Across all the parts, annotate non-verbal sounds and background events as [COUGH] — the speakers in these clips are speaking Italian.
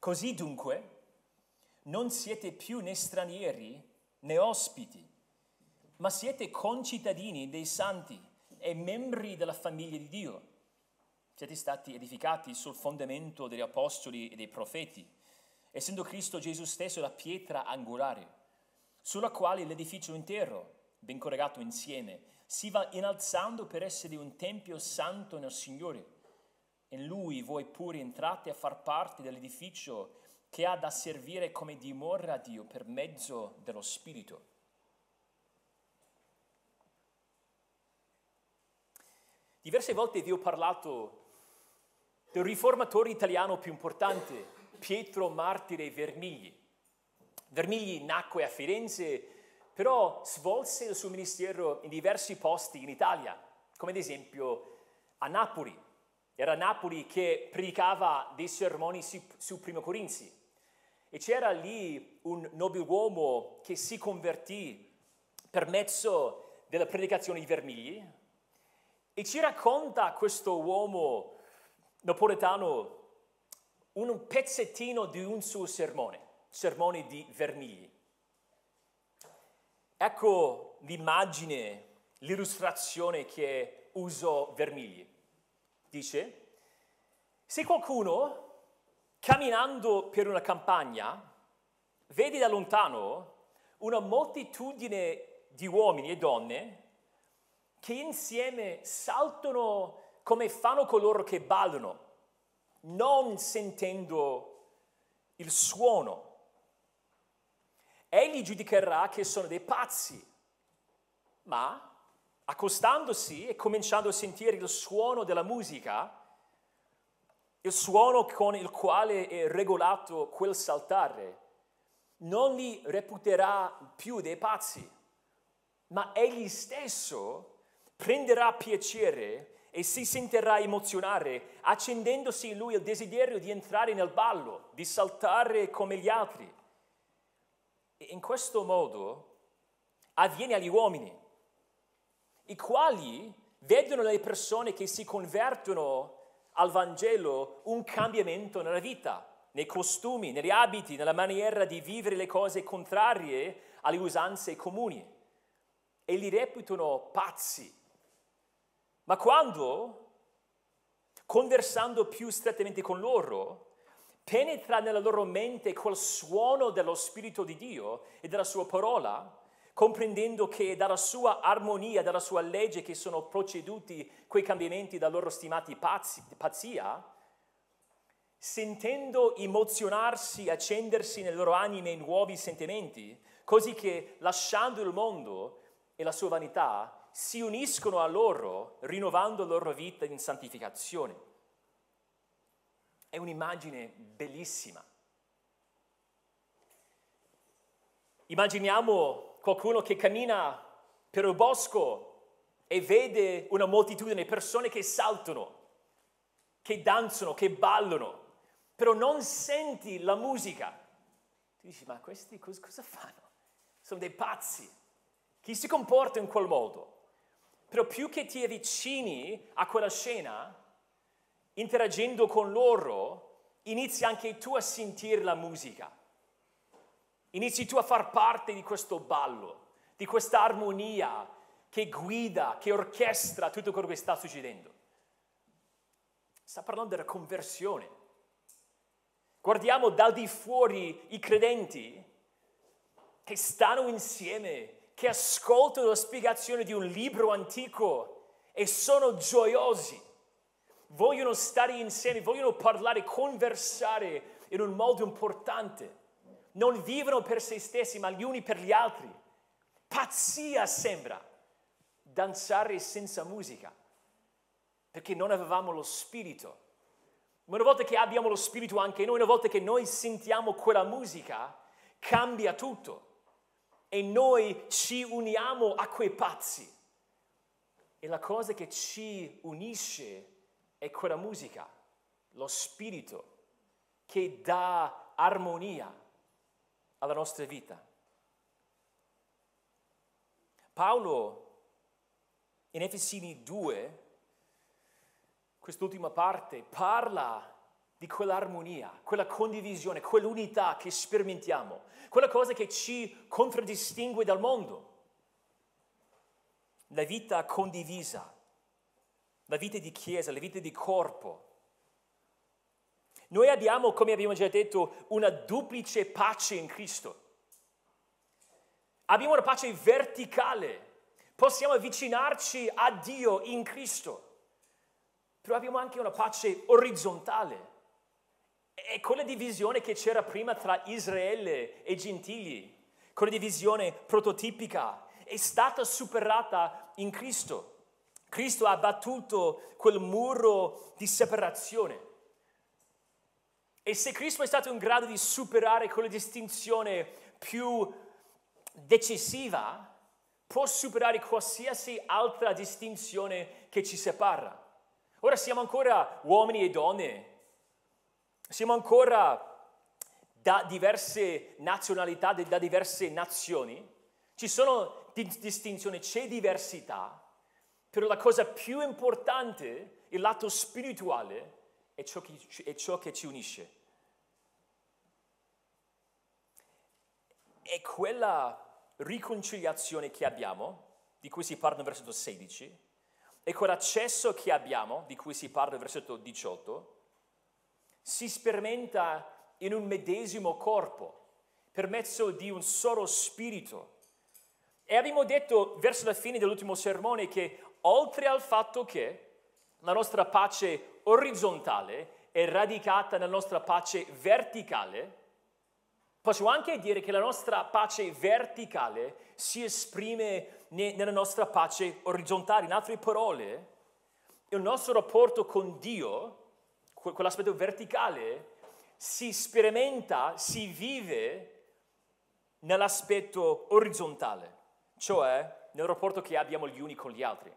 Così dunque, non siete più né stranieri né ospiti, ma siete concittadini dei santi e membri della famiglia di Dio. Siete stati edificati sul fondamento degli apostoli e dei profeti, essendo Cristo Gesù stesso la pietra angolare, sulla quale l'edificio intero, ben collegato insieme, si va innalzando per essere un tempio santo nel Signore. In Lui voi pure entrate a far parte dell'edificio che ha da servire come dimora a Dio per mezzo dello Spirito. Diverse volte vi ho parlato del riformatore italiano più importante, Pietro Martire Vermigli. Vermigli nacque a Firenze, però svolse il suo ministero in diversi posti in Italia, come ad esempio a Napoli. Era Napoli che predicava dei sermoni su, su Primo Corinzi. E c'era lì un nobiluomo che si convertì per mezzo della predicazione di Vermigli e ci racconta questo uomo napoletano un pezzettino di un suo sermone, sermone di Vermigli. Ecco l'immagine, l'illustrazione che usò Vermigli. Dice, se qualcuno camminando per una campagna vede da lontano una moltitudine di uomini e donne che insieme saltano come fanno coloro che ballano, non sentendo il suono. Egli giudicherà che sono dei pazzi, ma accostandosi e cominciando a sentire il suono della musica, il suono con il quale è regolato quel saltare, non li reputerà più dei pazzi, ma egli stesso prenderà piacere e si sentirà emozionare, accendendosi in lui il desiderio di entrare nel ballo, di saltare come gli altri. E in questo modo avviene agli uomini, i quali vedono le persone che si convertono al Vangelo un cambiamento nella vita, nei costumi, negli abiti, nella maniera di vivere le cose contrarie alle usanze comuni e li reputano pazzi. Ma quando, conversando più strettamente con loro, penetra nella loro mente quel suono dello Spirito di Dio e della sua parola, comprendendo che dalla sua armonia, dalla sua legge che sono proceduti quei cambiamenti da loro stimati pazzi, pazzia, sentendo emozionarsi, accendersi nelle loro anime nuovi sentimenti, così che lasciando il mondo e la sua vanità si uniscono a loro, rinnovando la loro vita in santificazione. È un'immagine bellissima. Immaginiamo qualcuno che cammina per il bosco e vede una moltitudine di persone che saltano, che danzano, che ballano, però non senti la musica. Tu dici, ma questi cosa, cosa fanno? Sono dei pazzi. Chi si comporta in quel modo? Però più che ti avvicini a quella scena, interagendo con loro, inizi anche tu a sentire la musica. Inizi tu a far parte di questo ballo, di questa armonia che guida, che orchestra tutto quello che sta succedendo. Sta parlando della conversione. Guardiamo dal di fuori i credenti che stanno insieme, che ascoltano la spiegazione di un libro antico e sono gioiosi. Vogliono stare insieme, vogliono parlare, conversare in un modo importante non vivono per se stessi, ma gli uni per gli altri. Pazzia sembra danzare senza musica, perché non avevamo lo spirito. Ma una volta che abbiamo lo spirito anche noi, una volta che noi sentiamo quella musica, cambia tutto. E noi ci uniamo a quei pazzi. E la cosa che ci unisce è quella musica, lo spirito che dà armonia alla nostra vita. Paolo in Efesini 2, quest'ultima parte, parla di quell'armonia, quella condivisione, quell'unità che sperimentiamo, quella cosa che ci contraddistingue dal mondo. La vita condivisa, la vita di chiesa, la vita di corpo. Noi abbiamo, come abbiamo già detto, una duplice pace in Cristo. Abbiamo una pace verticale, possiamo avvicinarci a Dio in Cristo, però abbiamo anche una pace orizzontale. È quella divisione che c'era prima tra Israele e Gentili, quella divisione prototipica, è stata superata in Cristo. Cristo ha battuto quel muro di separazione. E se Cristo è stato in grado di superare quella distinzione più decisiva, può superare qualsiasi altra distinzione che ci separa. Ora siamo ancora uomini e donne, siamo ancora da diverse nazionalità, da diverse nazioni, ci sono distinzioni, c'è diversità, però la cosa più importante, il lato spirituale, è ciò che, è ciò che ci unisce. E quella riconciliazione che abbiamo, di cui si parla nel versetto 16, e quell'accesso che abbiamo, di cui si parla nel versetto 18, si sperimenta in un medesimo corpo, per mezzo di un solo spirito. E abbiamo detto verso la fine dell'ultimo sermone che oltre al fatto che la nostra pace orizzontale è radicata nella nostra pace verticale, possiamo anche dire che la nostra pace verticale si esprime nella nostra pace orizzontale. In altre parole, il nostro rapporto con Dio, quell'aspetto verticale, si sperimenta, si vive nell'aspetto orizzontale, cioè nel rapporto che abbiamo gli uni con gli altri.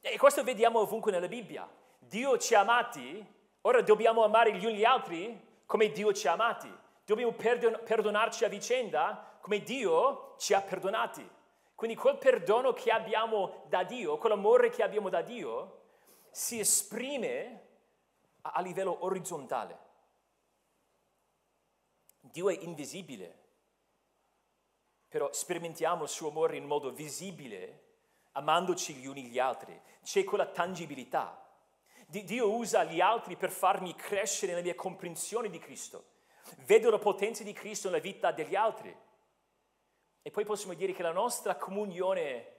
E questo vediamo ovunque nella Bibbia. Dio ci ha amati, ora dobbiamo amare gli uni gli altri come Dio ci ha amati. Dobbiamo perdon- perdonarci a vicenda come Dio ci ha perdonati. Quindi quel perdono che abbiamo da Dio, quell'amore che abbiamo da Dio, si esprime a, a livello orizzontale. Dio è invisibile, però sperimentiamo il suo amore in modo visibile, amandoci gli uni gli altri. C'è quella tangibilità. Dio usa gli altri per farmi crescere nella mia comprensione di Cristo. Vedo la potenza di Cristo nella vita degli altri. E poi possiamo dire che la nostra comunione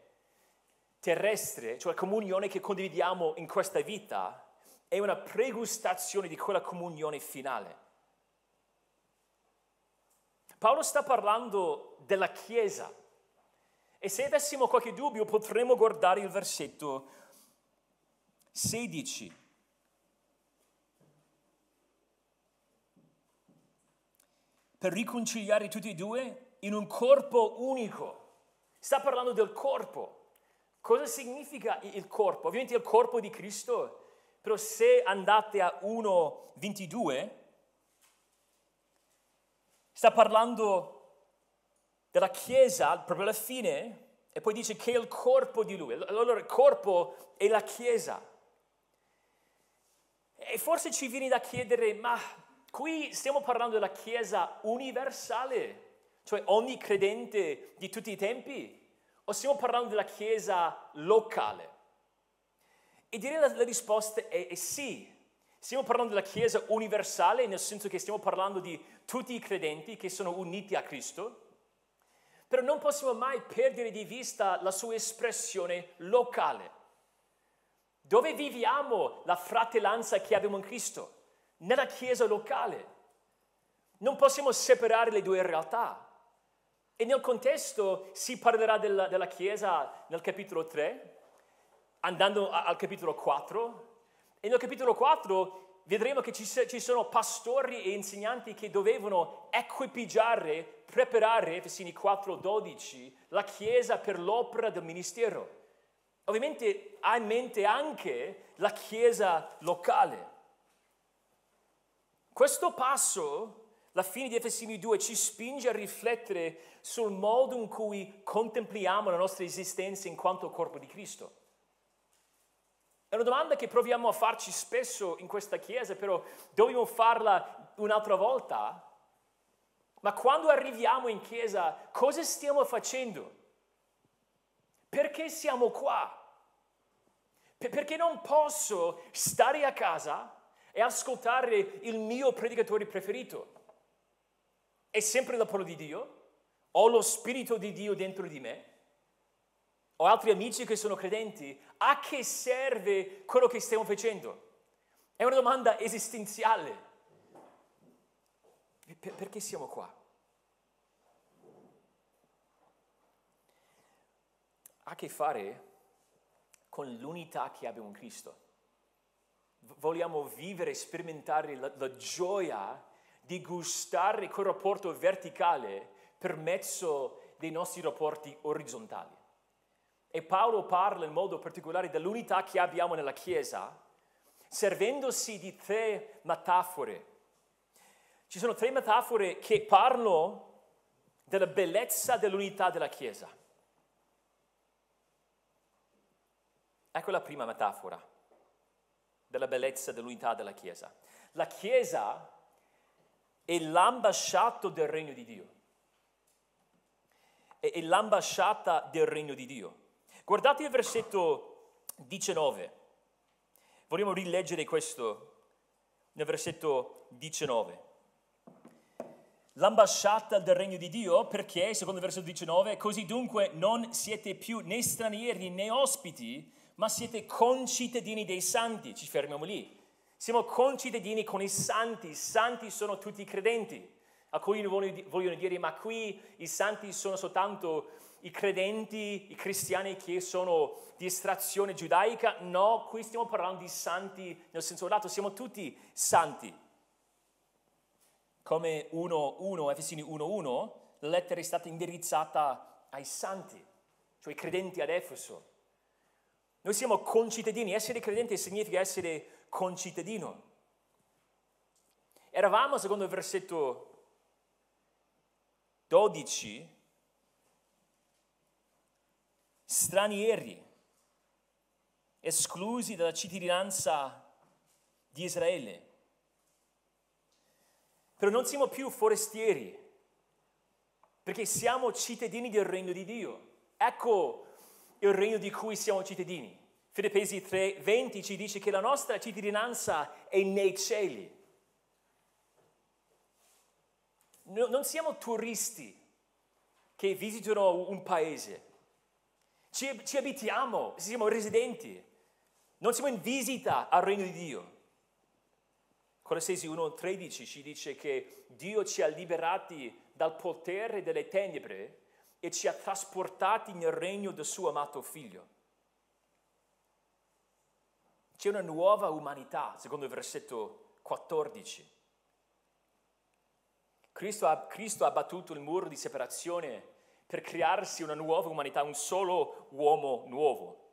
terrestre, cioè la comunione che condividiamo in questa vita, è una pregustazione di quella comunione finale. Paolo sta parlando della Chiesa e se avessimo qualche dubbio potremmo guardare il versetto 16. Per riconciliare tutti e due in un corpo unico. Sta parlando del corpo. Cosa significa il corpo? Ovviamente il corpo di Cristo, però se andate a 1.22 sta parlando della Chiesa proprio alla fine e poi dice che è il corpo di Lui. Allora il corpo è la Chiesa. E forse ci viene da chiedere, ma qui stiamo parlando della Chiesa universale, cioè ogni credente di tutti i tempi, o stiamo parlando della Chiesa locale? E direi la, la risposta è, è sì. Stiamo parlando della Chiesa universale, nel senso che stiamo parlando di tutti i credenti che sono uniti a Cristo, però non possiamo mai perdere di vista la sua espressione locale. Dove viviamo la fratellanza che abbiamo in Cristo? Nella Chiesa locale. Non possiamo separare le due realtà. E nel contesto si parlerà della, della Chiesa nel capitolo 3, andando al capitolo 4. E nel capitolo 4 vedremo che ci, ci sono pastori e insegnanti che dovevano equipigiare, preparare, Efesini 4:12, la Chiesa per l'opera del ministero. Ovviamente ha in mente anche la Chiesa locale. Questo passo, la fine di Efesini 2, ci spinge a riflettere sul modo in cui contempliamo la nostra esistenza in quanto corpo di Cristo. È una domanda che proviamo a farci spesso in questa chiesa, però dobbiamo farla un'altra volta. Ma quando arriviamo in chiesa, cosa stiamo facendo? Perché siamo qua? Perché non posso stare a casa e ascoltare il mio predicatore preferito? È sempre la parola di Dio? Ho lo Spirito di Dio dentro di me? Ho altri amici che sono credenti? A che serve quello che stiamo facendo? È una domanda esistenziale. perché siamo qua? Ha a che fare con l'unità che abbiamo in Cristo. Vogliamo vivere sperimentare la, la gioia di gustare quel rapporto verticale per mezzo dei nostri rapporti orizzontali. E Paolo parla in modo particolare dell'unità che abbiamo nella Chiesa, servendosi di tre metafore. Ci sono tre metafore che parlano della bellezza dell'unità della Chiesa. Ecco la prima metafora della bellezza dell'unità della Chiesa. La Chiesa è l'ambasciato del regno di Dio. È l'ambasciata del regno di Dio. Guardate il versetto 19. Vogliamo rileggere questo nel versetto 19. L'ambasciata del regno di Dio perché, secondo il versetto 19, così dunque non siete più né stranieri né ospiti, ma siete concittadini dei santi. Ci fermiamo lì. Siamo concittadini con i santi. I santi sono tutti i credenti. Alcuni vogliono dire, ma qui i santi sono soltanto i credenti, i cristiani che sono di estrazione giudaica. No, qui stiamo parlando di santi nel senso lato. Siamo tutti santi. Come 1.1, Efesini 1.1, la lettera è stata indirizzata ai santi, cioè i credenti ad Efeso. Noi siamo concittadini, essere credente significa essere concittadino. Eravamo, secondo il versetto 12, stranieri, esclusi dalla cittadinanza di Israele. Però non siamo più forestieri, perché siamo cittadini del regno di Dio. Ecco il regno di cui siamo cittadini. Filippesi 3, 20 ci dice che la nostra cittadinanza è nei cieli. No, non siamo turisti che visitano un paese. Ci, ci abitiamo, siamo residenti. Non siamo in visita al regno di Dio. Colossesi 1,13 ci dice che Dio ci ha liberati dal potere delle tenebre e ci ha trasportati nel regno del suo amato figlio. C'è una nuova umanità, secondo il versetto 14. Cristo ha, Cristo ha battuto il muro di separazione per crearsi una nuova umanità, un solo uomo nuovo.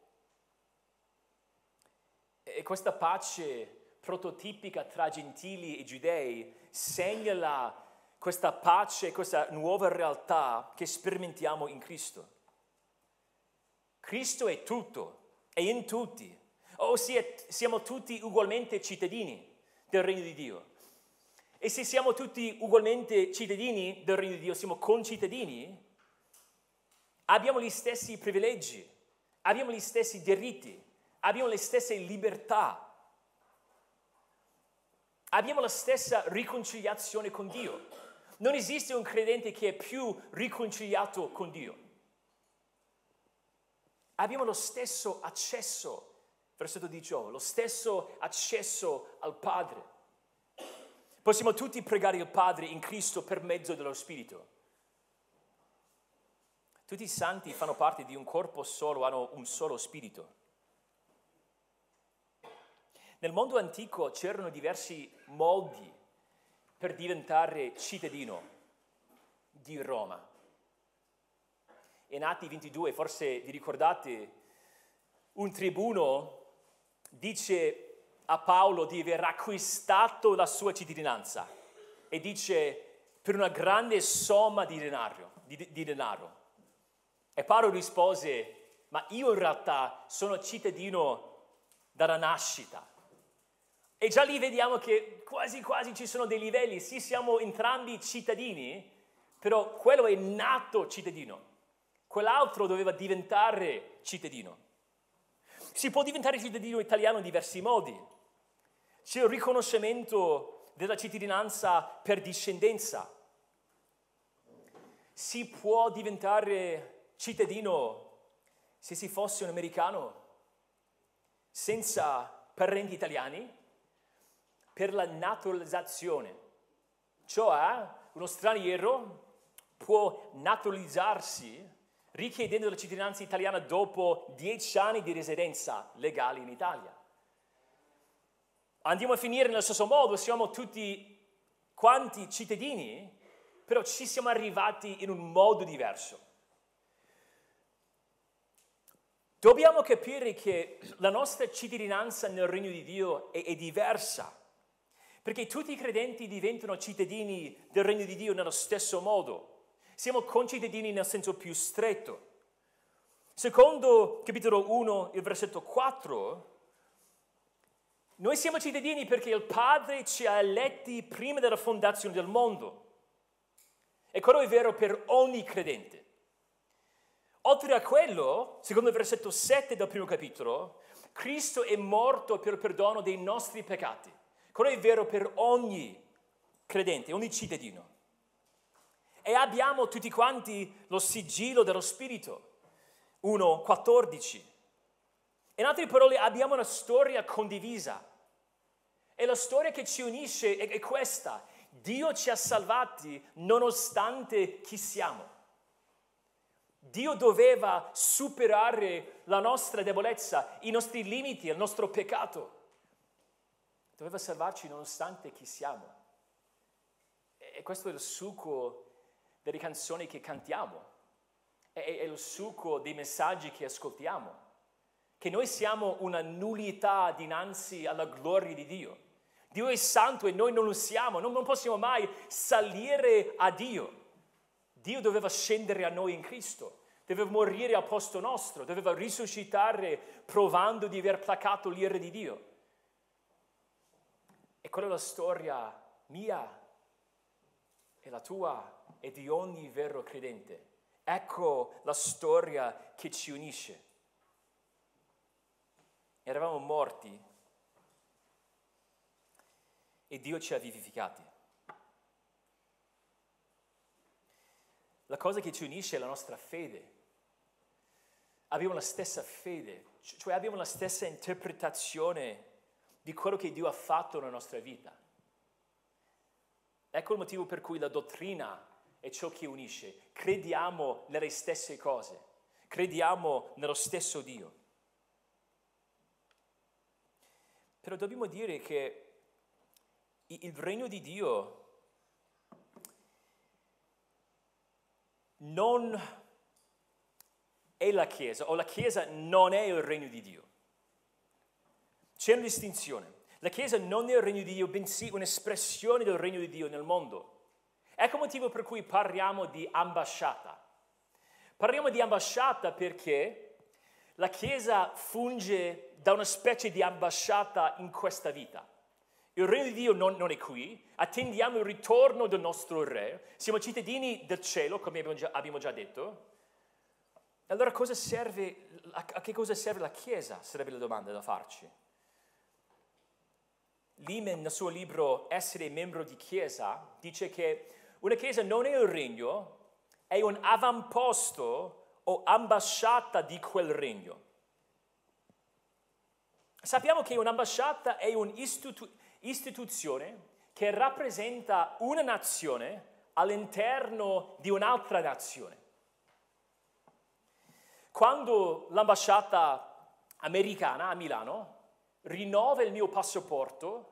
E questa pace prototipica tra gentili e giudei segnala questa pace, questa nuova realtà che sperimentiamo in Cristo. Cristo è tutto, è in tutti, ossia siamo tutti ugualmente cittadini del regno di Dio. E se siamo tutti ugualmente cittadini del regno di Dio, siamo concittadini, abbiamo gli stessi privilegi, abbiamo gli stessi diritti, abbiamo le stesse libertà, abbiamo la stessa riconciliazione con Dio. Non esiste un credente che è più riconciliato con Dio. Abbiamo lo stesso accesso, versetto 18, lo stesso accesso al Padre. Possiamo tutti pregare il Padre in Cristo per mezzo dello Spirito. Tutti i santi fanno parte di un corpo solo, hanno un solo spirito. Nel mondo antico c'erano diversi modi per diventare cittadino di Roma. In Atti 22, forse vi ricordate, un tribuno dice a Paolo di aver acquistato la sua cittadinanza e dice per una grande somma di denaro. Di, di denaro. E Paolo rispose, ma io in realtà sono cittadino dalla nascita. E già lì vediamo che quasi quasi ci sono dei livelli, sì siamo entrambi cittadini, però quello è nato cittadino, quell'altro doveva diventare cittadino. Si può diventare cittadino italiano in diversi modi. C'è il riconoscimento della cittadinanza per discendenza. Si può diventare cittadino se si fosse un americano senza parenti italiani per la naturalizzazione. Cioè, uno straniero può naturalizzarsi richiedendo la cittadinanza italiana dopo dieci anni di residenza legale in Italia. Andiamo a finire nello stesso modo, siamo tutti quanti cittadini, però ci siamo arrivati in un modo diverso. Dobbiamo capire che la nostra cittadinanza nel regno di Dio è, è, diversa, perché tutti i credenti diventano cittadini del regno di Dio nello stesso modo. Siamo concittadini nel senso più stretto. Secondo capitolo 1, il versetto 4, noi siamo cittadini perché il Padre ci ha eletti prima della fondazione del mondo. E quello è vero per ogni credente. Oltre a quello, secondo il versetto 7 del primo capitolo, Cristo è morto per il perdono dei nostri peccati. Quello è vero per ogni credente, ogni cittadino. E abbiamo tutti quanti lo sigillo dello Spirito. 1.14. In altre parole, abbiamo una storia condivisa. E la storia che ci unisce è questa. Dio ci ha salvati nonostante chi siamo. Dio doveva superare la nostra debolezza, i nostri limiti, il nostro peccato. Doveva salvarci nonostante chi siamo. E questo è il succo delle canzoni che cantiamo, è, il succo dei messaggi che ascoltiamo, che noi siamo una nullità dinanzi alla gloria di Dio. Dio è santo e noi non lo siamo, non, non possiamo mai salire a Dio. Dio doveva scendere a noi in Cristo, doveva morire al posto nostro, doveva risuscitare provando di aver placato l'ira di Dio. E quella è la storia mia e la tua e di ogni vero credente. Ecco la storia che ci unisce. Eravamo morti e Dio ci ha vivificati. La cosa che ci unisce è la nostra fede. Abbiamo la stessa fede, cioè abbiamo la stessa interpretazione di quello che Dio ha fatto nella nostra vita. Ecco il motivo per cui la dottrina è ciò che unisce. Crediamo nelle stesse cose, crediamo nello stesso Dio. Però dobbiamo dire che il regno di Dio non è la Chiesa o la Chiesa non è il regno di Dio. C'è una distinzione. La Chiesa non è il regno di Dio, bensì un'espressione del regno di Dio nel mondo. Ecco il motivo per cui parliamo di ambasciata. Parliamo di ambasciata perché la Chiesa funge da una specie di ambasciata in questa vita. Il regno di Dio non, non, è qui, attendiamo il ritorno del nostro Re, siamo cittadini del cielo, come abbiamo già, abbiamo già detto. Allora cosa serve, a che cosa serve la Chiesa? Sarebbe la domanda da farci. Lehman nel suo libro Essere membro di Chiesa dice che una Chiesa non è un regno, è un avamposto o ambasciata di quel regno. Sappiamo che un'ambasciata è un'istituzione istituzione che rappresenta una nazione all'interno di un'altra nazione. Quando l'ambasciata americana a Milano rinnova il mio passaporto,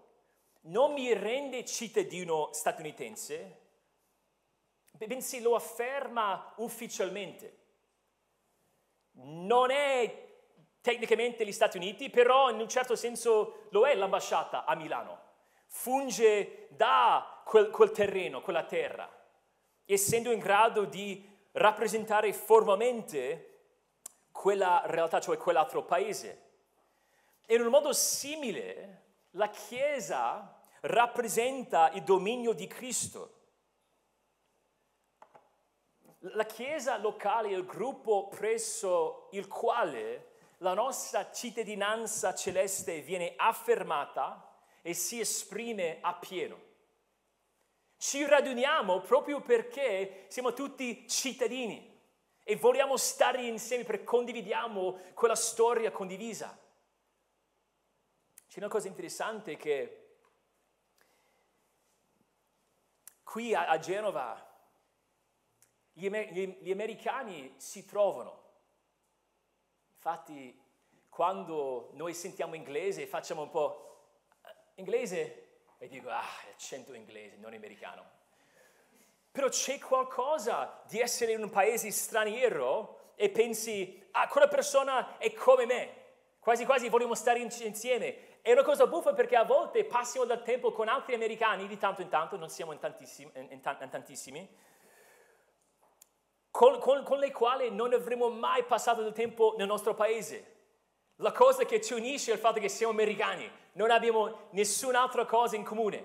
non mi rende cittadino statunitense, bensì lo afferma ufficialmente. Non è tecnicamente gli Stati Uniti, però in un certo senso lo è l'ambasciata a Milano. Funge da quel, quel terreno, quella terra, essendo in grado di rappresentare formalmente quella realtà, cioè quell'altro paese. In un modo simile, la Chiesa rappresenta il dominio di Cristo. La Chiesa locale è il gruppo presso il quale la nostra cittadinanza celeste viene affermata e si esprime appieno. Ci raduniamo proprio perché siamo tutti cittadini e vogliamo stare insieme perché condividiamo quella storia condivisa. C'è una cosa interessante che qui a, Genova gli, gli americani si trovano. Infatti, quando noi sentiamo inglese facciamo un po' eh, inglese e dico, ah, accento inglese, non americano. Però c'è qualcosa di essere in un paese straniero e pensi, ah, quella persona è come me, quasi quasi vogliamo stare insieme. È una cosa buffa perché a volte passiamo del tempo con altri americani, di tanto in tanto, non siamo in tantissimi, in tantissimi con, con, con le quali non avremmo mai passato del tempo nel nostro paese. La cosa che ci unisce è il fatto che siamo americani, non abbiamo nessun'altra cosa in comune,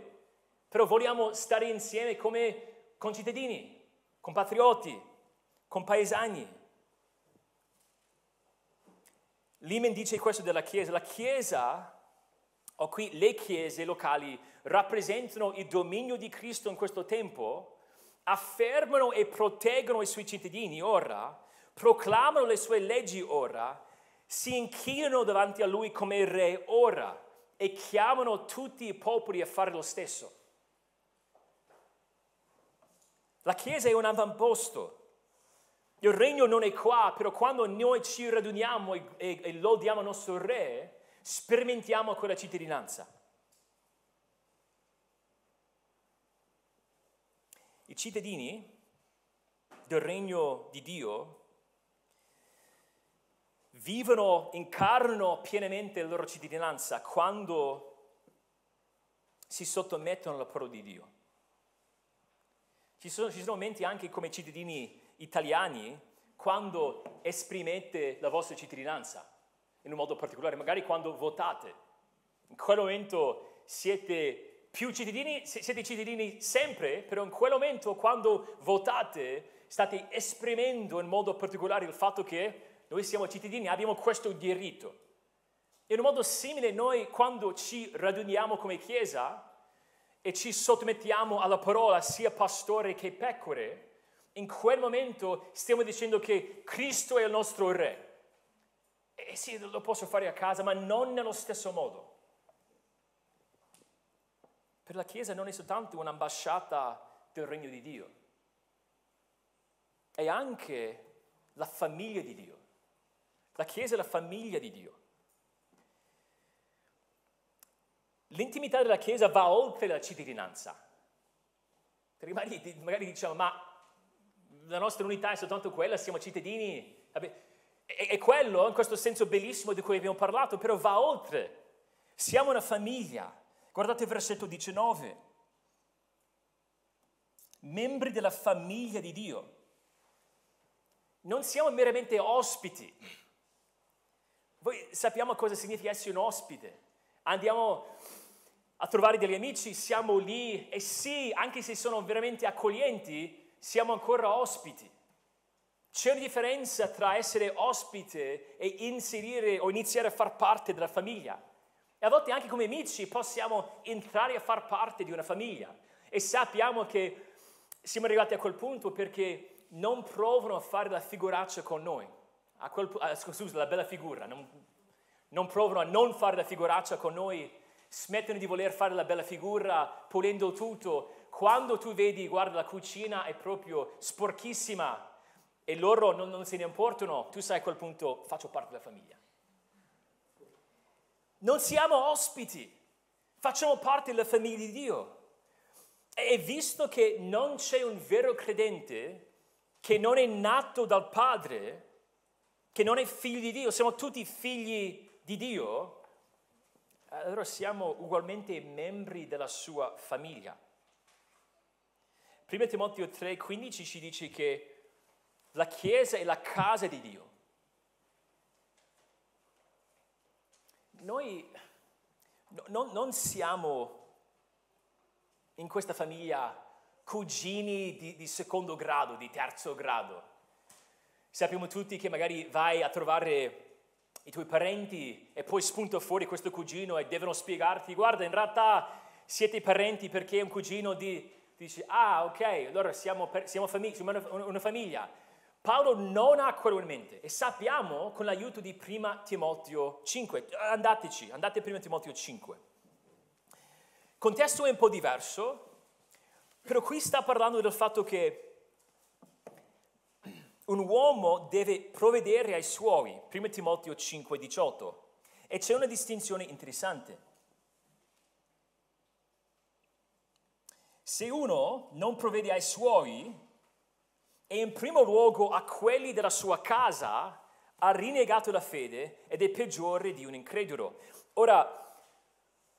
però vogliamo stare insieme come concittadini, compatrioti, compaesani. Limen dice questo della Chiesa, la Chiesa, o qui le chiese locali, rappresentano il dominio di Cristo in questo tempo, affermano e proteggono i suoi cittadini ora, proclamano le sue leggi ora, si inchinano davanti a lui come re ora e chiamano tutti i popoli a fare lo stesso. La Chiesa è un avamposto. Il regno non è qua, però quando noi ci raduniamo e, e, e lodiamo il nostro re, sperimentiamo quella cittadinanza. I cittadini del regno di Dio vivono, incarnano pienamente la loro cittadinanza quando si sottomettono alla parola di Dio. Ci sono, ci sono momenti anche come cittadini italiani quando esprimete la vostra cittadinanza in un modo particolare, magari quando votate. In quel momento siete più cittadini, siete cittadini sempre, però in quel momento quando votate state esprimendo in modo particolare il fatto che noi siamo cittadini, abbiamo questo diritto. In un modo simile noi quando ci raduniamo come Chiesa e ci sottomettiamo alla parola sia pastore che pecore, in quel momento stiamo dicendo che Cristo è il nostro Re. E sì, lo posso fare a casa, ma non nello stesso modo. Per la Chiesa non è soltanto un'ambasciata del regno di Dio, è anche la famiglia di Dio. La Chiesa è la famiglia di Dio. L'intimità della Chiesa va oltre la cittadinanza. Perché magari, magari diciamo, ma la nostra unità è soltanto quella, siamo cittadini. Vabbè, è, quello, in questo senso bellissimo di cui abbiamo parlato, però va oltre. Siamo una famiglia. Guardate il versetto 19. Membri della famiglia di Dio. Non siamo meramente ospiti. Voi sappiamo cosa significa essere un ospite. Andiamo a trovare degli amici, siamo lì e sì, anche se sono veramente accoglienti, siamo ancora ospiti. C'è una differenza tra essere ospite e inserire o iniziare a far parte della famiglia. E a volte anche come amici possiamo entrare a far parte di una famiglia e sappiamo che siamo arrivati a quel punto perché non provano a fare la figuraccia con noi a quel, uh, scusa, la bella figura, non, non provano a non fare la figuraccia con noi, smettono di voler fare la bella figura pulendo tutto. Quando tu vedi, guarda, la cucina è proprio sporchissima e loro non, non se ne importano, tu sai a quel punto faccio parte della famiglia. Non siamo ospiti, facciamo parte della famiglia di Dio. E visto che non c'è un vero credente che non è nato dal Padre, che non è figlio di Dio, siamo tutti figli di Dio, allora siamo ugualmente membri della sua famiglia. 1 Timoteo 3,15 ci dice che la Chiesa è la casa di Dio. noi no, non siamo in questa famiglia cugini di, di secondo grado, di terzo grado. Sappiamo tutti che magari vai a trovare i tuoi parenti e poi spunta fuori questo cugino e devono spiegarti, guarda, in realtà siete parenti perché un cugino di... Dici, ah, ok, allora siamo, siamo, famig- una, una, famiglia. Paolo non ha quello in mente e sappiamo con l'aiuto di prima Timoteo 5, andateci, andate prima Timoteo 5. Contesto è un po' diverso, però qui sta parlando del fatto che un uomo deve provvedere ai suoi, 1 Timoteo 5, 18, e c'è una distinzione interessante. Se uno non provvede ai suoi e in primo luogo a quelli della sua casa, ha rinnegato la fede ed è peggiore di un incredulo. Ora,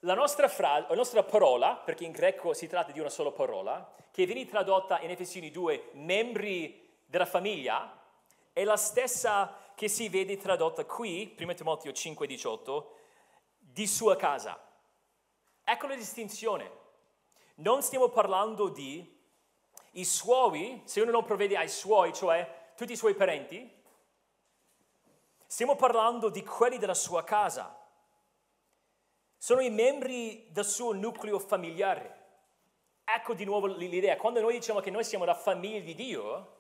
la nostra, frase, la nostra parola, perché in greco si tratta di una sola parola, che viene tradotta in Efesini 2, membri della famiglia, è la stessa che si vede tradotta qui, 1 Timoteo 5, 18, di sua casa. Ecco la distinzione. Non stiamo parlando di i suoi, se uno non provvede ai suoi, cioè tutti i suoi parenti, stiamo parlando di quelli della sua casa sono i membri del suo nucleo familiare. Ecco di nuovo l'idea, quando noi diciamo che noi siamo la famiglia di Dio,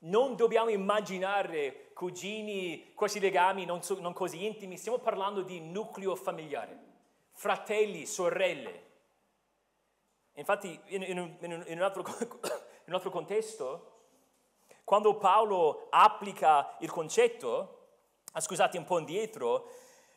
non dobbiamo immaginare cugini, questi legami non, so, non così intimi, stiamo parlando di nucleo familiare, fratelli, sorelle. Infatti, in, in, in, un, altro, un altro contesto, quando Paolo applica il concetto, ah, scusate un po' indietro,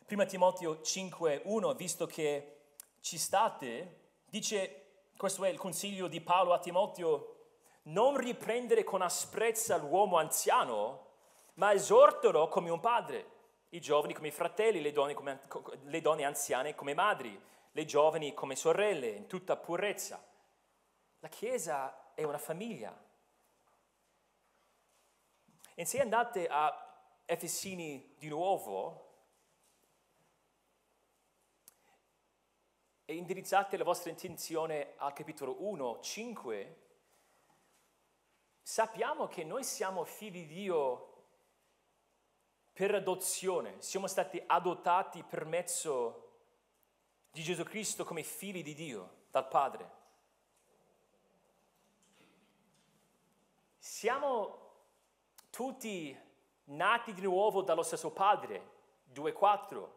Prima Timoteo 5.1, visto che ci state, dice, questo è il consiglio di Paolo a Timoteo, non riprendere con asprezza l'uomo anziano, ma esortalo come un padre, i giovani come fratelli, le donne, come, le donne anziane come madri, le giovani come sorelle, in tutta purezza. La Chiesa è una famiglia. E se andate a Efesini di nuovo, e indirizzate la vostra attenzione al capitolo 1, 5, sappiamo che noi siamo figli di Dio per adozione, siamo stati adottati per mezzo di Gesù Cristo come figli di Dio dal Padre. Siamo tutti nati di nuovo dallo stesso Padre, 2-4.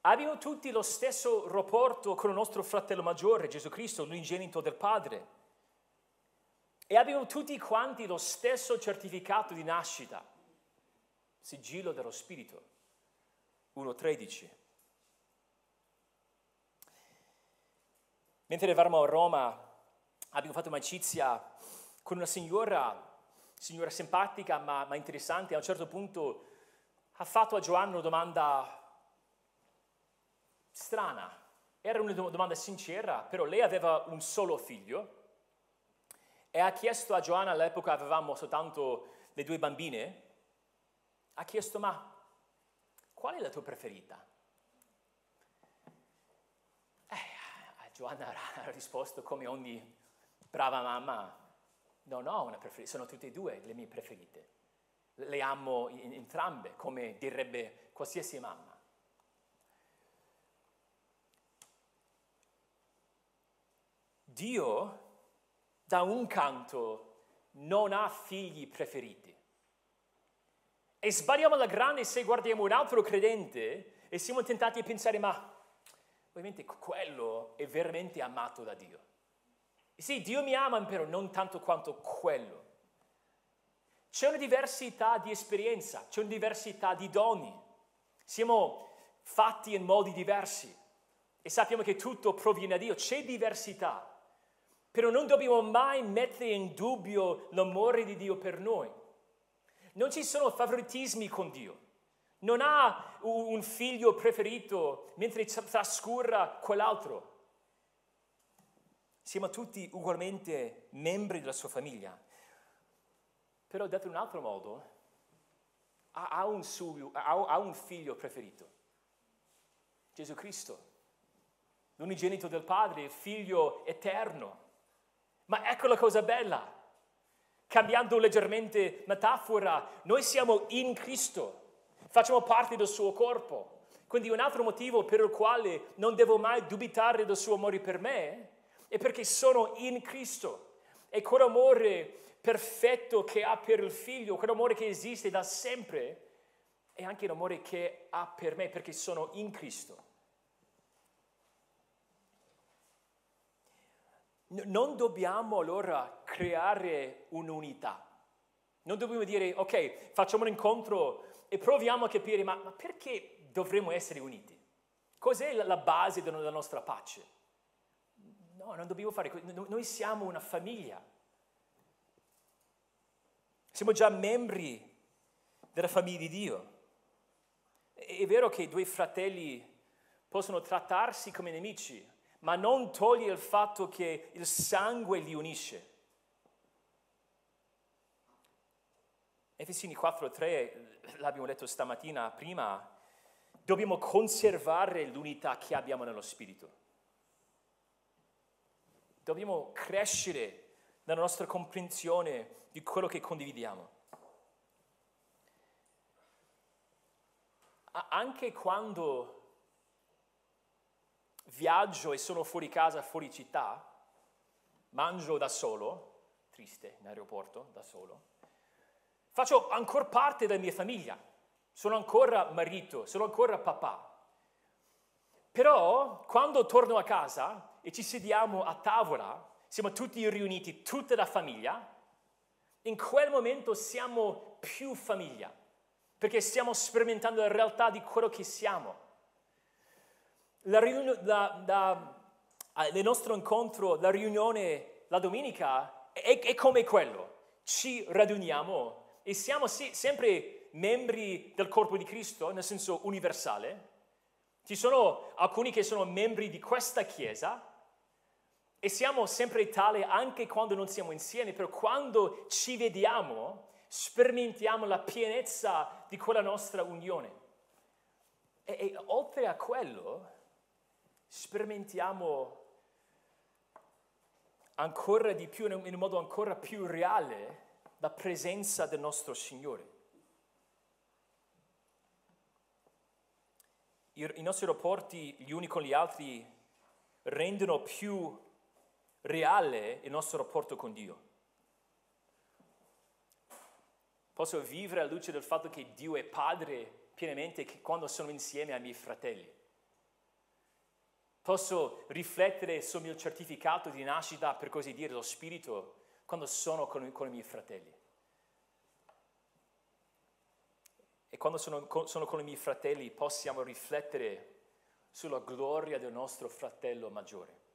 Abbiamo tutti lo stesso rapporto con il nostro fratello maggiore, Gesù Cristo, l'unigenito del Padre. E abbiamo tutti quanti lo stesso certificato di nascita, sigillo dello Spirito, 1.13. Mentre eravamo a Roma abbiamo fatto amicizia con una signora, signora simpatica ma, ma interessante, a un certo punto ha fatto a Giovanni una domanda strana. Era una domanda sincera, però lei aveva un solo figlio e ha chiesto a Giovanna, all'epoca avevamo soltanto le due bambine, ha chiesto ma qual è la tua preferita? Eh, Giovanna [LAUGHS] ha risposto come ogni brava mamma, no, no, una preferita, sono tutte e due le mie preferite. Le amo entrambe, come direbbe qualsiasi mamma. Dio, da un canto, non ha figli preferiti. E sbagliamo la grande se guardiamo un altro credente e siamo tentati a pensare, ma ovviamente quello è veramente amato da Dio. Sì, Dio mi ama, però non tanto quanto quello. C'è una diversità di esperienza, c'è una diversità di doni. Siamo fatti in modi diversi e sappiamo che tutto proviene da Dio. C'è diversità. Però non dobbiamo mai mettere in dubbio l'amore di Dio per noi. Non ci sono favoritismi con Dio. Non ha un figlio preferito mentre trascura quell'altro. Siamo tutti ugualmente membri della sua famiglia. Però detto in un altro modo, ha, ha, un, suo, ha, ha un figlio preferito, Gesù Cristo, l'unigenito del Padre, il figlio eterno. Ma ecco la cosa bella, cambiando leggermente metafora, noi siamo in Cristo, facciamo parte del suo corpo. Quindi un altro motivo per il quale non devo mai dubitare del suo amore per me è perché sono in Cristo. E quell'amore perfetto che ha per il figlio, quell'amore che esiste da sempre, è anche l'amore che ha per me perché sono in Cristo. Non dobbiamo allora creare un'unità. Non dobbiamo dire, ok, facciamo un incontro e proviamo a capire, ma, ma perché dovremmo essere uniti. Cos'è la base della nostra pace? No, non dobbiamo fare così. Noi siamo una famiglia. Siamo già membri della famiglia di Dio. È vero che due fratelli possono trattarsi come nemici, ma non toglie il fatto che il sangue li unisce. Efesini 4.3, l'abbiamo letto stamattina prima, dobbiamo conservare l'unità che abbiamo nello Spirito. Dobbiamo crescere nella nostra comprensione di quello che condividiamo. Anche quando viaggio e sono fuori casa, fuori città, mangio da solo, triste, in aeroporto, da solo, faccio ancora parte della mia famiglia sono ancora marito, sono ancora papà. Però quando torno a casa e ci sediamo a tavola, siamo tutti riuniti, tutta la famiglia, in quel momento siamo più famiglia, perché stiamo sperimentando la realtà di quello che siamo. La riunione, la, la, nel nostro incontro, la riunione la domenica è, è come quello. Ci raduniamo e siamo sì, sempre membri del corpo di Cristo, nel senso universale, ci sono alcuni che sono membri di questa Chiesa e siamo sempre tale anche quando non siamo insieme, però quando ci vediamo sperimentiamo la pienezza di quella nostra unione. E, e oltre a quello sperimentiamo ancora di più, in un modo ancora più reale, la presenza del nostro Signore. i nostri rapporti gli uni con gli altri rendono più reale il nostro rapporto con Dio. Posso vivere alla luce del fatto che Dio è padre pienamente quando sono insieme ai miei fratelli. Posso riflettere sul mio certificato di nascita, per così dire, lo spirito, quando sono con, con i miei fratelli. E quando sono, sono con i miei fratelli possiamo riflettere sulla gloria del nostro fratello maggiore.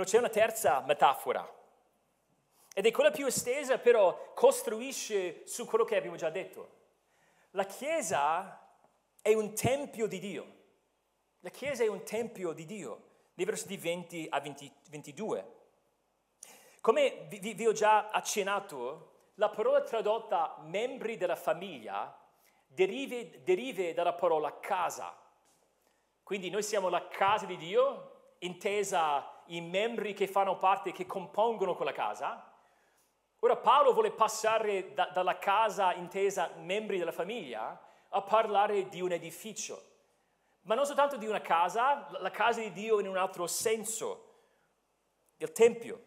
Però c'è una terza metafora, ed è quella più estesa, però costruisce su quello che abbiamo già detto. La Chiesa è un tempio di Dio. La Chiesa è un tempio di Dio, nei versetti 20 a 20, 22. Come vi, vi ho già accennato, la parola tradotta membri della famiglia derive, derive dalla parola casa. Quindi noi siamo la casa di Dio, intesa i membri che fanno parte, che compongono quella casa. Ora Paolo vuole passare da, dalla casa intesa membri della famiglia a parlare di un edificio, ma non soltanto di una casa, la casa di Dio in un altro senso, il Tempio.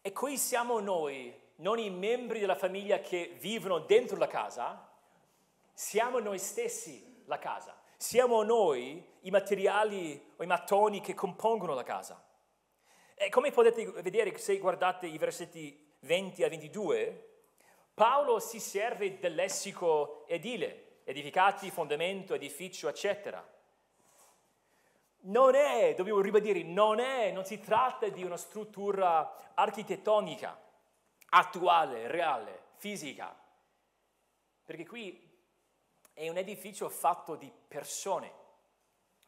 E qui siamo noi non i membri della famiglia che vivono dentro la casa, siamo noi stessi la casa, siamo noi i materiali o i mattoni che compongono la casa. E come potete vedere se guardate i versetti 20 a 22, Paolo si serve del lessico edile, edificati, fondamento, edificio, eccetera. Non è, dobbiamo ribadire, non è, non si tratta di una struttura architettonica attuale, reale, fisica. Perché qui è un edificio fatto di persone,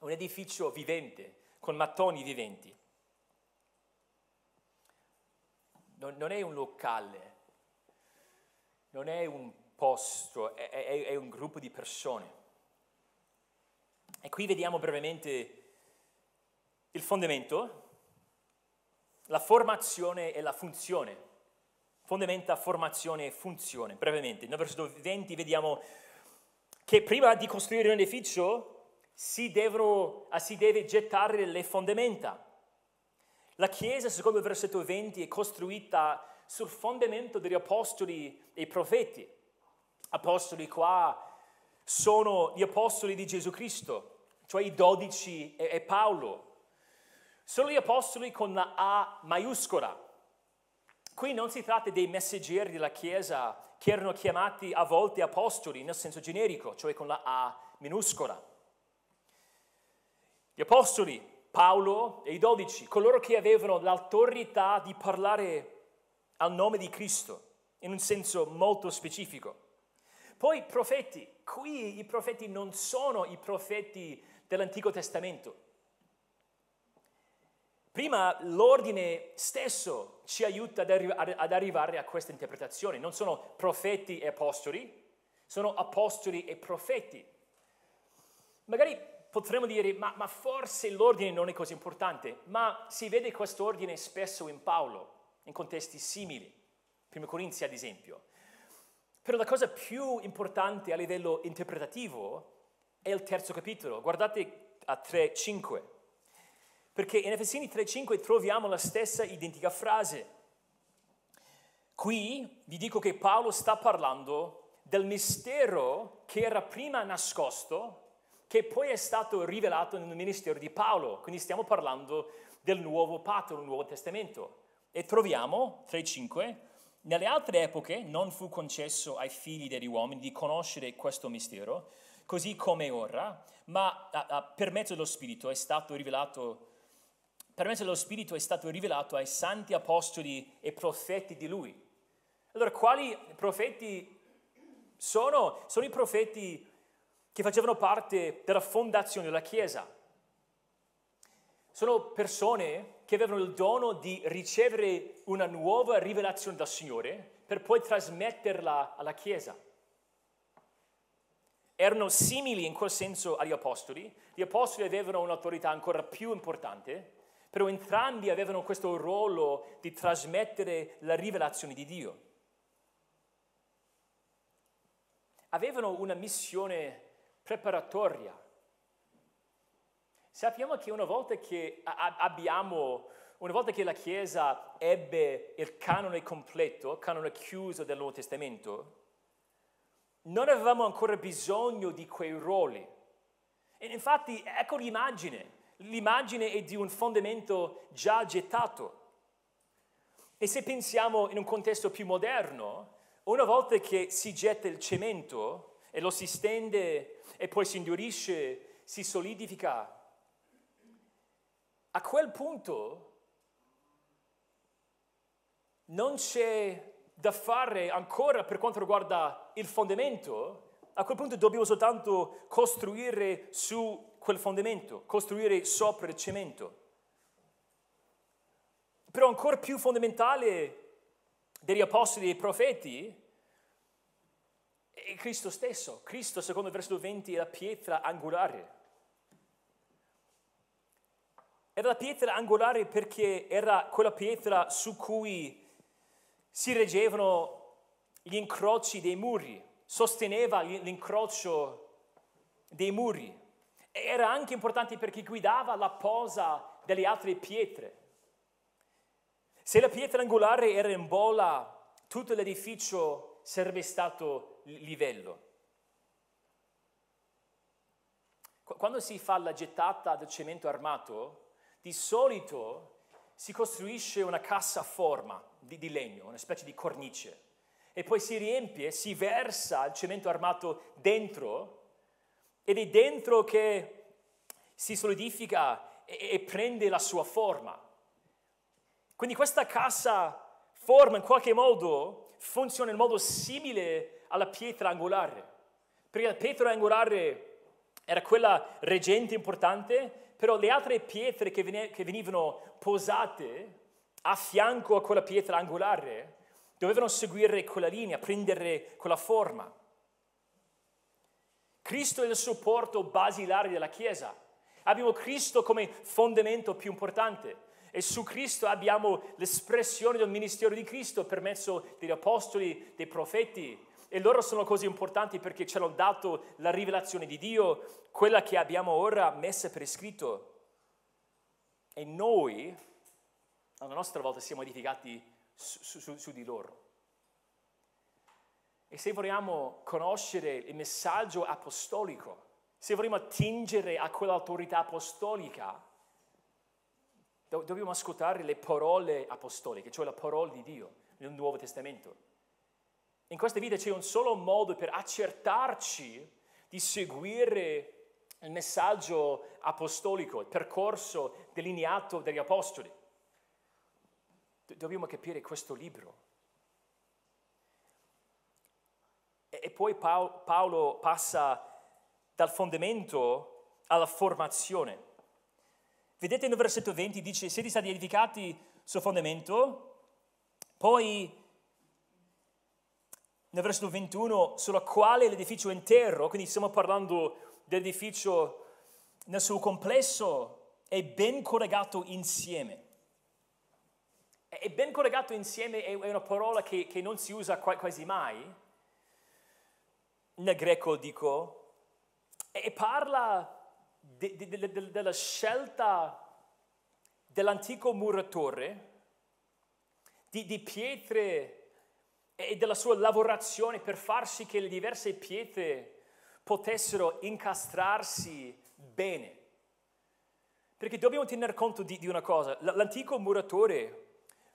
un edificio vivente, con mattoni viventi. Non, non è un locale, non è un posto, è, è, è un gruppo di persone. E qui vediamo brevemente il fondamento, la formazione e la funzione. Fondamenta, formazione e funzione. Brevemente, nel versetto 20 vediamo che prima di costruire un edificio si, devono, si deve gettare le fondamenta. La Chiesa, secondo il versetto 20, è costruita sul fondamento degli apostoli e profeti. Apostoli qua sono gli apostoli di Gesù Cristo, cioè i dodici e Paolo. Sono gli apostoli con la A maiuscola. Qui non si tratta dei messaggeri della Chiesa che erano chiamati a volte apostoli nel senso generico, cioè con la A minuscola. Gli apostoli, Paolo e i dodici, coloro che avevano l'autorità di parlare al nome di Cristo in un senso molto specifico. Poi profeti, qui i profeti non sono i profeti dell'Antico Testamento. Prima l'ordine stesso ci aiuta ad, arri- ad arrivare a questa interpretazione. Non sono profeti e apostoli, sono apostoli e profeti. Magari potremmo dire, ma, ma forse l'ordine non è così importante, ma si vede questo ordine spesso in Paolo, in contesti simili, Primo Corinzi ad esempio. Però la cosa più importante a livello interpretativo è il terzo capitolo. Guardate a 3.5, perché in Efesini 3.5 troviamo la stessa identica frase. Qui vi dico che Paolo sta parlando del mistero che era prima nascosto che poi è stato rivelato nel ministero di Paolo. Quindi stiamo parlando del nuovo patto, del Nuovo Testamento. E troviamo, 3.5, nelle altre epoche non fu concesso ai figli degli uomini di conoscere questo mistero, così come ora, ma a, a, per mezzo dello Spirito è stato rivelato per mezzo dello Spirito è stato rivelato ai santi apostoli e profeti di Lui. Allora, quali profeti sono? Sono i profeti che facevano parte della fondazione della Chiesa. Sono persone che avevano il dono di ricevere una nuova rivelazione dal Signore per poi trasmetterla alla Chiesa. Erano simili in quel senso agli apostoli. Gli apostoli avevano un'autorità ancora più importante, però entrambi avevano questo ruolo di trasmettere la rivelazione di Dio. Avevano una missione preparatoria. Sappiamo che una volta che abbiamo, una volta che la Chiesa ebbe il canone completo, il canone chiuso del Nuovo Testamento, non avevamo ancora bisogno di quei ruoli. E infatti ecco l'immagine. L'immagine è di un fondamento già gettato. E se pensiamo in un contesto più moderno, una volta che si getta il cemento e lo si stende e poi si indurisce, si solidifica. A quel punto non c'è da fare ancora per quanto riguarda il fondamento, a quel punto dobbiamo soltanto costruire su quel fondamento, costruire sopra il cemento. Però ancora più fondamentale degli apostoli e dei profeti è Cristo stesso. Cristo, secondo il versetto 20, è la pietra angolare. Era la pietra angolare perché era quella pietra su cui si reggevano gli incroci dei muri, sosteneva l'incrocio dei muri. Era anche importante perché guidava la posa delle altre pietre. Se la pietra angolare era in bolla, tutto l'edificio sarebbe stato livello. Quando si fa la gettata del cemento armato, di solito si costruisce una cassa a forma di, di legno, una specie di cornice, e poi si riempie, si versa il cemento armato dentro, ed è dentro che si solidifica e, e prende la sua forma. Quindi questa cassa forma in qualche modo, funziona in modo simile alla pietra angolare. Perché la pietra angolare era quella reggente importante, però le altre pietre che, venivano posate a fianco a quella pietra angolare dovevano seguire quella linea, prendere quella forma. Cristo è il supporto basilare della Chiesa. Abbiamo Cristo come fondamento più importante e su Cristo abbiamo l'espressione del ministero di Cristo per mezzo degli apostoli, dei profeti. E loro sono così importanti perché ci hanno dato la rivelazione di Dio, quella che abbiamo ora messa per iscritto. E noi, alla nostra volta, siamo edificati su, su, su di loro. E se vogliamo conoscere il messaggio apostolico, se vogliamo attingere a quell'autorità apostolica, do- dobbiamo ascoltare le parole apostoliche, cioè la parola di Dio nel Nuovo Testamento. In questa vita c'è un solo modo per accertarci di seguire il messaggio apostolico, il percorso delineato dagli apostoli. Dobbiamo capire questo libro. E poi Paolo passa dal fondamento alla formazione. Vedete nel versetto 20 dice siete stati edificati sul fondamento, poi nel versetto 21 sulla quale l'edificio intero, quindi stiamo parlando dell'edificio nel suo complesso, è ben collegato insieme. E ben collegato insieme è una parola che, che non si usa quasi mai, nel greco dico, e parla de, de, de, della scelta dell'antico muratore, di, di pietre e della sua lavorazione per far sì che le diverse pietre potessero incastrarsi bene. Perché dobbiamo tener conto di, di una cosa, l'antico muratore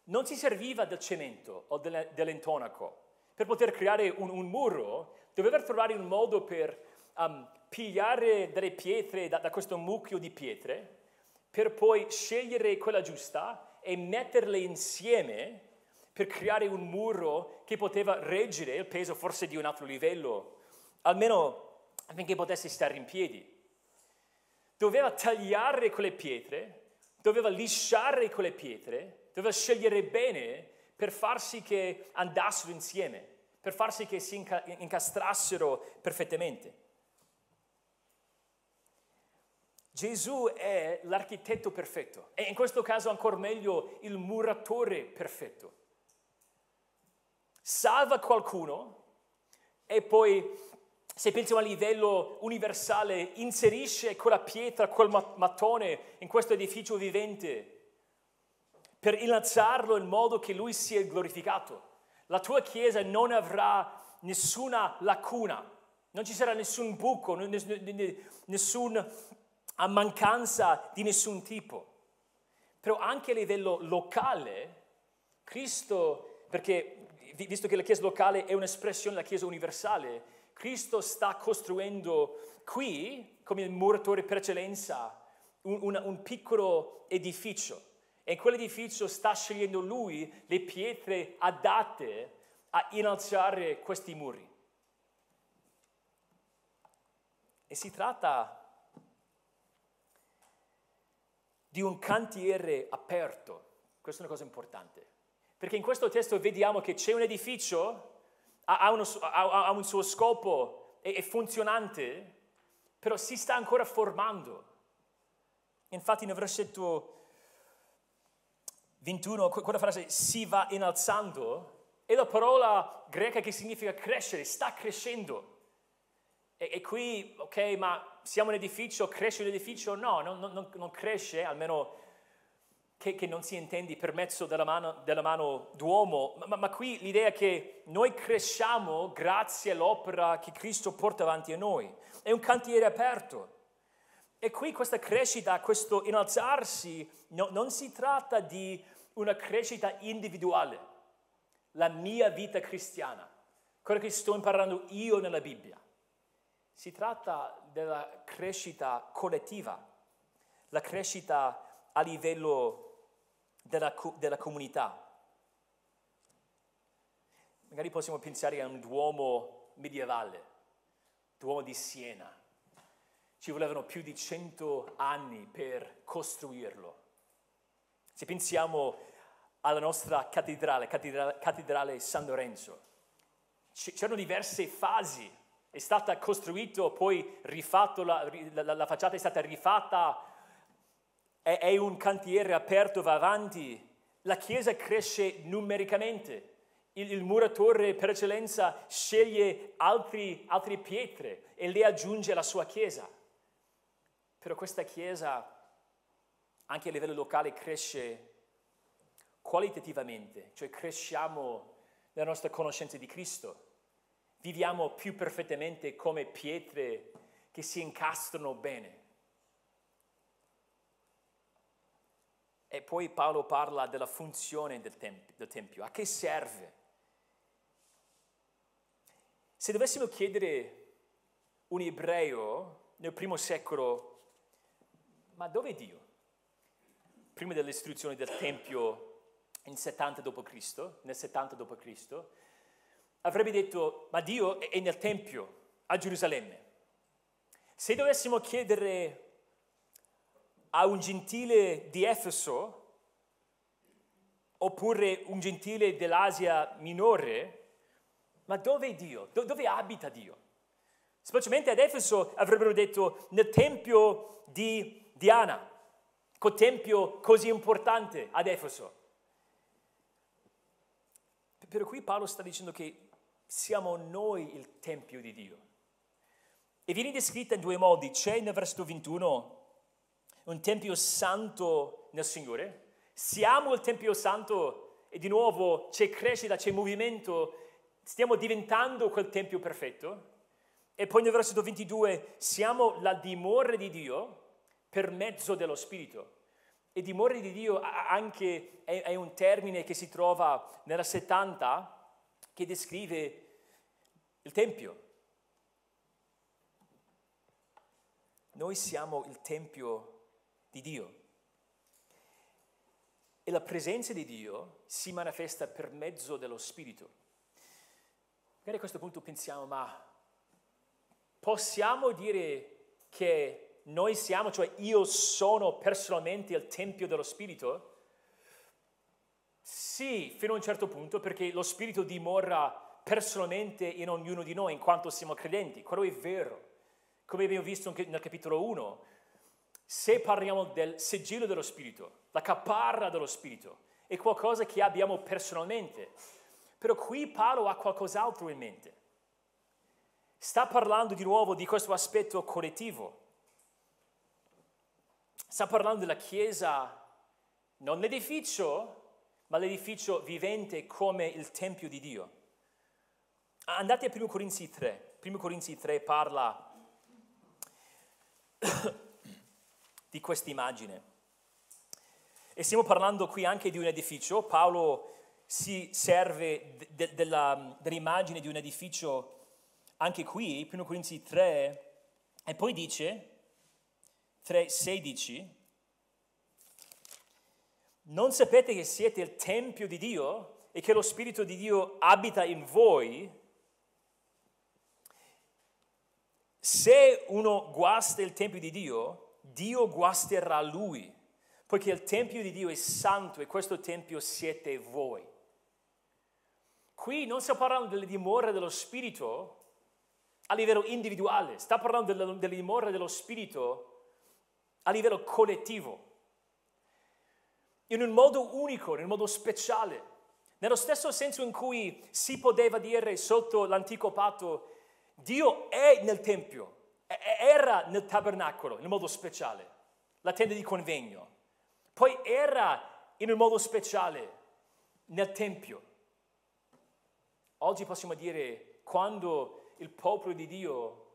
non si serviva del cemento o dell'intonaco per poter creare un, un muro, doveva trovare un modo per um, pigliare delle pietre da, da questo mucchio di pietre, per poi scegliere quella giusta e metterle insieme per creare un muro che poteva reggere il peso forse di un altro livello, almeno affinché potesse stare in piedi. Doveva tagliare quelle pietre, doveva lisciare quelle pietre, doveva scegliere bene per far sì che andassero insieme, per far sì che si incastrassero perfettamente. Gesù è l'architetto perfetto e in questo caso ancora meglio il muratore perfetto. Salva qualcuno e poi se pensiamo a livello universale inserisce quella pietra, quel mattone in questo edificio vivente per innalzarlo in modo che lui sia glorificato. La tua chiesa non avrà nessuna lacuna, non ci sarà nessun buco, nessun a mancanza di nessun tipo. Però anche a livello locale, Cristo, perché visto che la Chiesa locale è un'espressione della Chiesa universale, Cristo sta costruendo qui, come il muratore per eccellenza, un, un, un piccolo edificio. E quell'edificio sta scegliendo lui le pietre adatte a innalzare questi muri. E si tratta di un cantiere aperto. Questa è una cosa importante. Perché in questo testo vediamo che c'è un edificio, ha, uno, ha un suo scopo, è, è funzionante, però si sta ancora formando. Infatti nel versetto 21, quella frase si va innalzando, è la parola greca che significa crescere, sta crescendo. E, e qui, ok, ma siamo un edificio, cresce l'edificio? No, non, non, non cresce, almeno che, che, non si intendi per mezzo della mano, della mano d'uomo, ma, ma, qui l'idea è che noi cresciamo grazie all'opera che Cristo porta avanti a noi. È un cantiere aperto. E qui questa crescita, questo innalzarsi, no, non si tratta di una crescita individuale, la mia vita cristiana, quello che sto imparando io nella Bibbia. Si tratta della crescita collettiva, la crescita a livello della, della comunità. Magari possiamo pensare a un Duomo medievale, Duomo di Siena. Ci volevano più di cento anni per costruirlo. Se pensiamo alla nostra cattedrale, cattedrale, cattedrale San Lorenzo. C'erano diverse fasi, è stata costruita, poi rifatto, la, la, la, facciata è stata rifatta, è, è un cantiere aperto, va avanti, la chiesa cresce numericamente, il, il muratore per eccellenza sceglie altri, altre pietre e le aggiunge alla sua chiesa. Però questa chiesa anche a livello locale cresce qualitativamente, cioè cresciamo nella nostra conoscenza di Cristo, viviamo più perfettamente come pietre che si incastrano bene. E poi Paolo parla della funzione del, temp- del Tempio, a che serve? Se dovessimo chiedere un ebreo nel primo secolo, ma dove è Dio? Prima dell'istruzione del Tempio in 70 d.C., nel 70 d.C., avrebbe detto, ma Dio è nel Tempio a Gerusalemme. Se dovessimo chiedere a un gentile di Efeso, oppure un gentile dell'Asia minore, ma dove è Dio? Do- dove abita Dio? Specialmente ad Efeso avrebbero detto nel tempio di Diana, quel tempio così importante ad Efeso. Per cui Paolo sta dicendo che siamo noi il Tempio di Dio. E viene descritta in due modi. C'è nel versetto 21 un Tempio santo nel Signore. Siamo il Tempio santo e di nuovo c'è crescita, c'è movimento. Stiamo diventando quel Tempio perfetto. E poi nel versetto 22 siamo la dimora di Dio per mezzo dello Spirito. E dimora di Dio anche è, è un termine che si trova nella 70 che descrive il Tempio. Noi siamo il Tempio di Dio. E la presenza di Dio si manifesta per mezzo dello Spirito. Magari a questo punto pensiamo, ma possiamo dire che noi siamo, cioè io sono personalmente il Tempio dello Spirito? Sì, fino a un certo punto, perché lo Spirito dimora personalmente in ognuno di noi in quanto siamo credenti. Quello è vero. Come abbiamo visto nel capitolo 1, se parliamo del sigillo dello Spirito, la caparra dello Spirito, è qualcosa che abbiamo personalmente. Però qui Paolo ha qualcos'altro in mente. Sta parlando di nuovo di questo aspetto collettivo. Sta parlando della Chiesa, non l'edificio, ma l'edificio vivente come il Tempio di Dio. Andate a 1 Corinzi 3. 1 Corinzi 3 parla [COUGHS] di questa immagine. E stiamo parlando qui anche di un edificio. Paolo si serve de- de- della, dell'immagine di un edificio anche qui, 1 Corinzi 3, e poi dice, 3,16, non sapete che siete il Tempio di Dio e che lo Spirito di Dio abita in voi? Se uno guasta il Tempio di Dio, Dio guasterà lui, poiché il Tempio di Dio è santo e questo Tempio siete voi. Qui non sta parlando delle dimore dello Spirito a livello individuale, sta parlando delle, dimore dello Spirito a livello collettivo in un modo unico, in un modo speciale. Nello stesso senso in cui si poteva dire sotto l'antico patto, Dio è nel Tempio, era nel tabernacolo in un modo speciale, la tenda di convegno, poi era in un modo speciale nel Tempio. Oggi possiamo dire, quando il popolo di Dio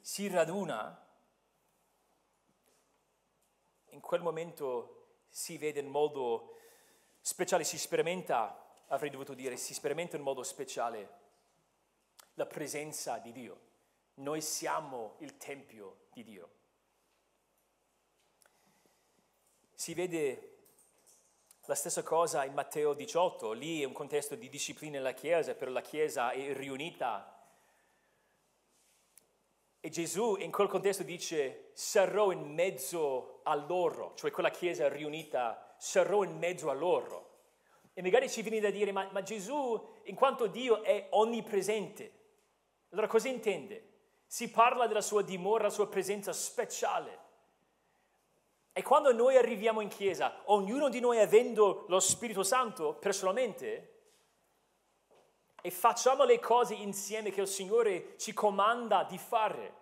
si raduna, in quel momento si vede in modo speciale, si sperimenta, avrei dovuto dire, si sperimenta in modo speciale la presenza di Dio. Noi siamo il Tempio di Dio. Si vede la stessa cosa in Matteo 18, lì è un contesto di disciplina nella Chiesa, però la Chiesa è riunita. E Gesù in quel contesto dice, sarò in mezzo a loro, cioè quella chiesa riunita, sarò in mezzo a loro. E magari ci viene da dire, ma, ma Gesù, in quanto Dio, è onnipresente. Allora cosa intende? Si parla della sua dimora, della sua presenza speciale. E quando noi arriviamo in chiesa, ognuno di noi avendo lo Spirito Santo personalmente, e facciamo le cose insieme che il Signore ci comanda di fare,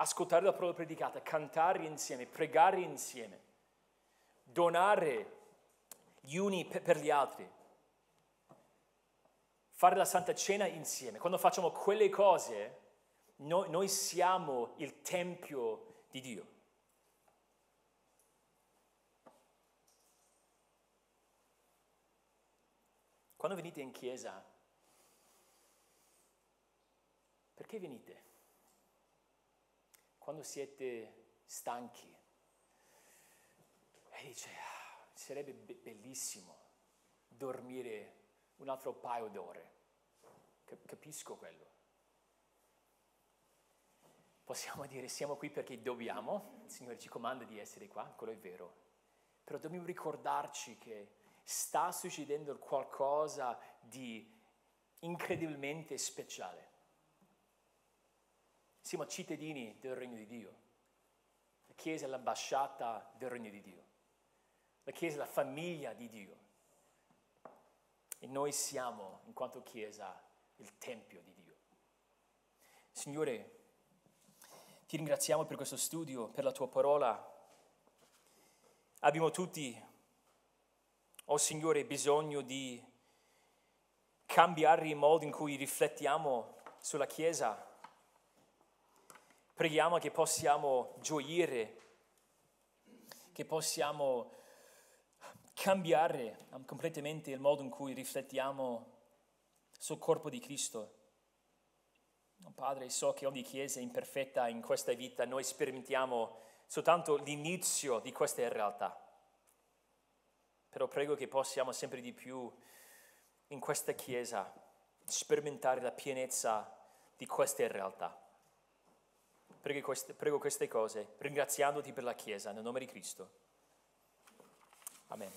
ascoltare la parola predicata, cantare insieme, pregare insieme, donare gli uni per gli altri, fare la Santa Cena insieme. Quando facciamo quelle cose, noi, noi siamo il Tempio di Dio. Quando venite in chiesa, perché venite? Quando siete stanchi e dice, ah, sarebbe be- bellissimo dormire un altro paio d'ore. Capisco quello. Possiamo dire siamo qui perché dobbiamo, il Signore ci comanda di essere qua, quello è vero, però dobbiamo ricordarci che sta succedendo qualcosa di incredibilmente speciale. Siamo cittadini del regno di Dio. La Chiesa è l'ambasciata del regno di Dio. La Chiesa è la famiglia di Dio. E noi siamo, in quanto Chiesa, il Tempio di Dio. Signore, ti ringraziamo per questo studio, per la tua parola. Abbiamo tutti oh Signore, bisogno di cambiare il modo in cui riflettiamo sulla Chiesa. Preghiamo che possiamo gioire, che possiamo cambiare completamente il modo in cui riflettiamo sul corpo di Cristo. Oh, Padre, so che ogni Chiesa è imperfetta in questa vita, noi sperimentiamo soltanto l'inizio di queste realtà però prego che possiamo sempre di più in questa Chiesa sperimentare la pienezza di queste realtà. Prego queste, prego queste cose, ringraziandoti per la Chiesa, nel nome di Cristo. Amen.